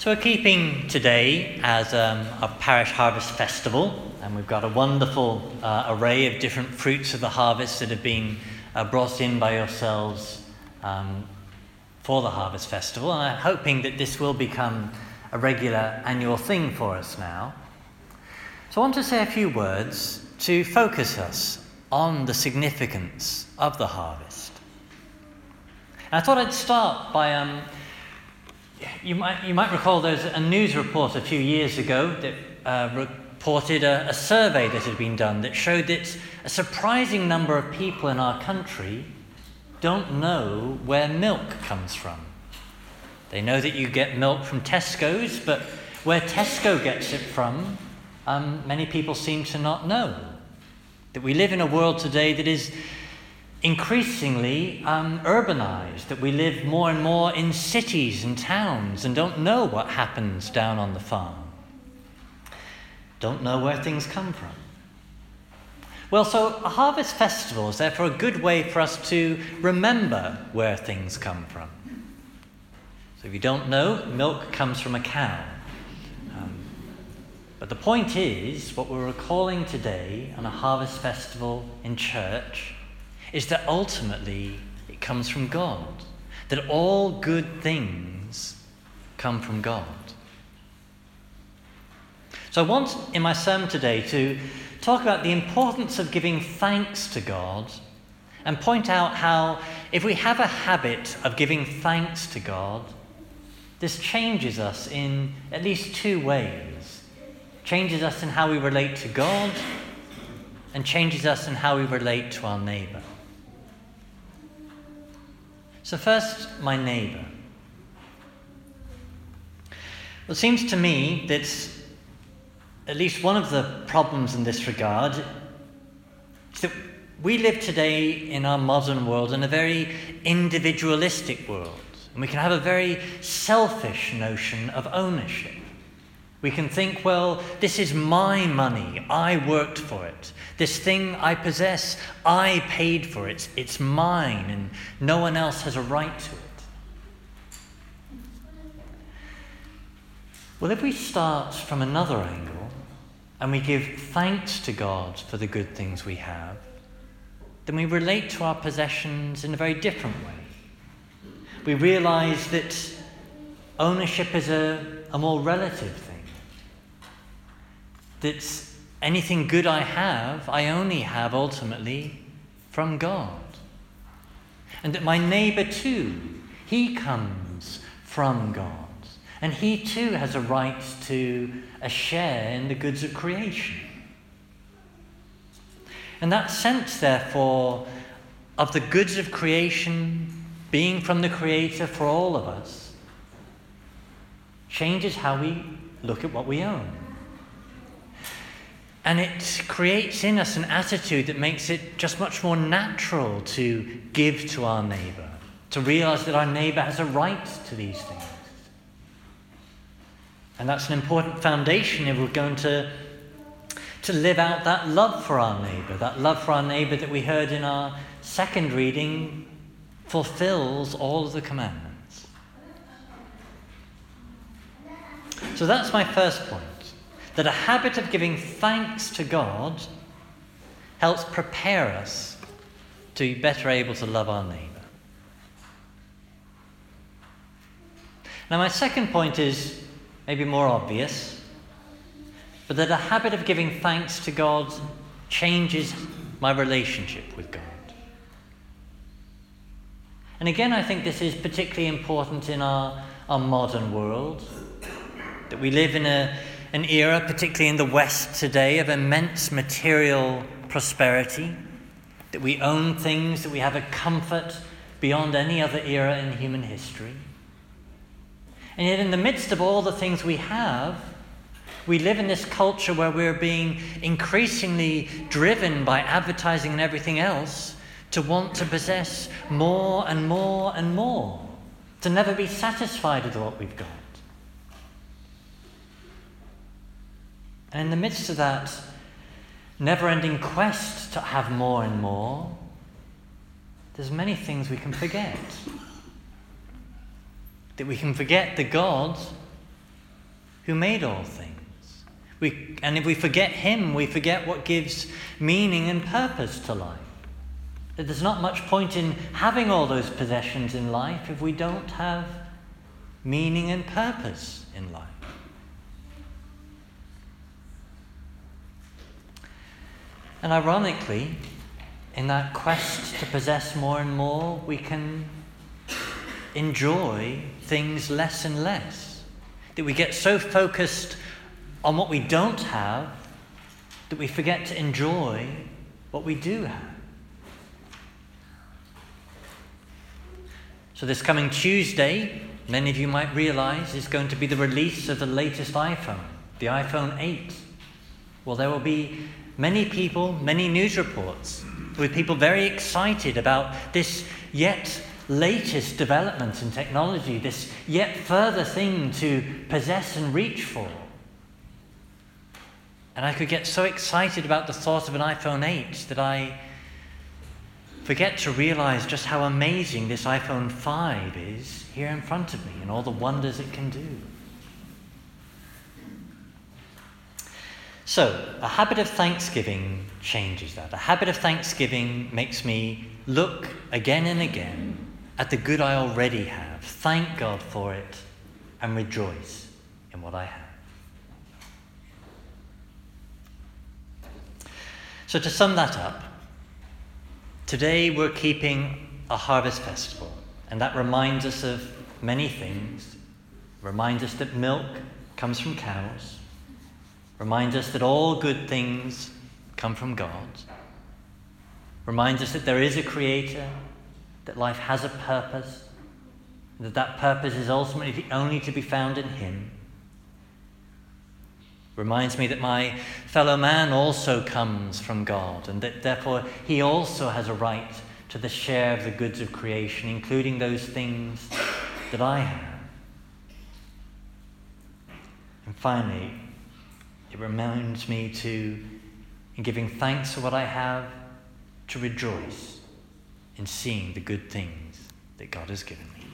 So we're keeping today as um, a parish harvest festival, and we've got a wonderful uh, array of different fruits of the harvest that have been uh, brought in by yourselves um, for the harvest festival. And I'm hoping that this will become a regular annual thing for us now. So I want to say a few words to focus us on the significance of the harvest. And I thought I'd start by. Um, you might, you might recall there's a news report a few years ago that uh, reported a, a survey that had been done that showed that a surprising number of people in our country don't know where milk comes from. They know that you get milk from Tesco's, but where Tesco gets it from, um, many people seem to not know. That we live in a world today that is increasingly um, urbanized, that we live more and more in cities and towns and don't know what happens down on the farm. Don't know where things come from. Well, so a harvest festival is therefore a good way for us to remember where things come from. So if you don't know, milk comes from a cow. Um, but the point is, what we're recalling today on a harvest festival in church is that ultimately it comes from God, that all good things come from God. So I want in my sermon today to talk about the importance of giving thanks to God and point out how, if we have a habit of giving thanks to God, this changes us in at least two ways. Changes us in how we relate to God and changes us in how we relate to our neighbor. So, first, my neighbor. Well, it seems to me that at least one of the problems in this regard is that we live today in our modern world in a very individualistic world. And we can have a very selfish notion of ownership. We can think, well, this is my money. I worked for it. This thing I possess, I paid for it. It's mine, and no one else has a right to it. Well, if we start from another angle and we give thanks to God for the good things we have, then we relate to our possessions in a very different way. We realize that ownership is a, a more relative thing that anything good I have, I only have ultimately from God. And that my neighbor too, he comes from God. And he too has a right to a share in the goods of creation. And that sense, therefore, of the goods of creation being from the Creator for all of us changes how we look at what we own. And it creates in us an attitude that makes it just much more natural to give to our neighbor, to realize that our neighbor has a right to these things. And that's an important foundation if we're going to, to live out that love for our neighbor. That love for our neighbor that we heard in our second reading fulfills all of the commandments. So that's my first point that a habit of giving thanks to God helps prepare us to be better able to love our neighbour. Now, my second point is maybe more obvious, but that a habit of giving thanks to God changes my relationship with God. And again, I think this is particularly important in our, our modern world, that we live in a an era, particularly in the West today, of immense material prosperity, that we own things, that we have a comfort beyond any other era in human history. And yet, in the midst of all the things we have, we live in this culture where we're being increasingly driven by advertising and everything else to want to possess more and more and more, to never be satisfied with what we've got. And in the midst of that never ending quest to have more and more, there's many things we can forget. That we can forget the God who made all things. We, and if we forget Him, we forget what gives meaning and purpose to life. That there's not much point in having all those possessions in life if we don't have meaning and purpose in life. And ironically, in that quest to possess more and more, we can enjoy things less and less. That we get so focused on what we don't have that we forget to enjoy what we do have. So, this coming Tuesday, many of you might realize, is going to be the release of the latest iPhone, the iPhone 8. Well, there will be many people, many news reports, with people very excited about this yet latest development in technology, this yet further thing to possess and reach for. And I could get so excited about the thought of an iPhone 8 that I forget to realize just how amazing this iPhone 5 is here in front of me and all the wonders it can do. So, a habit of thanksgiving changes that. A habit of thanksgiving makes me look again and again at the good I already have, thank God for it, and rejoice in what I have. So, to sum that up, today we're keeping a harvest festival, and that reminds us of many things. Reminds us that milk comes from cows, reminds us that all good things come from God, reminds us that there is a creator, that life has a purpose, that that purpose is ultimately only to be found in Him Reminds me that my fellow man also comes from God, and that therefore he also has a right to the share of the goods of creation, including those things that I have. And finally, it reminds me to, in giving thanks for what I have, to rejoice in seeing the good things that God has given me.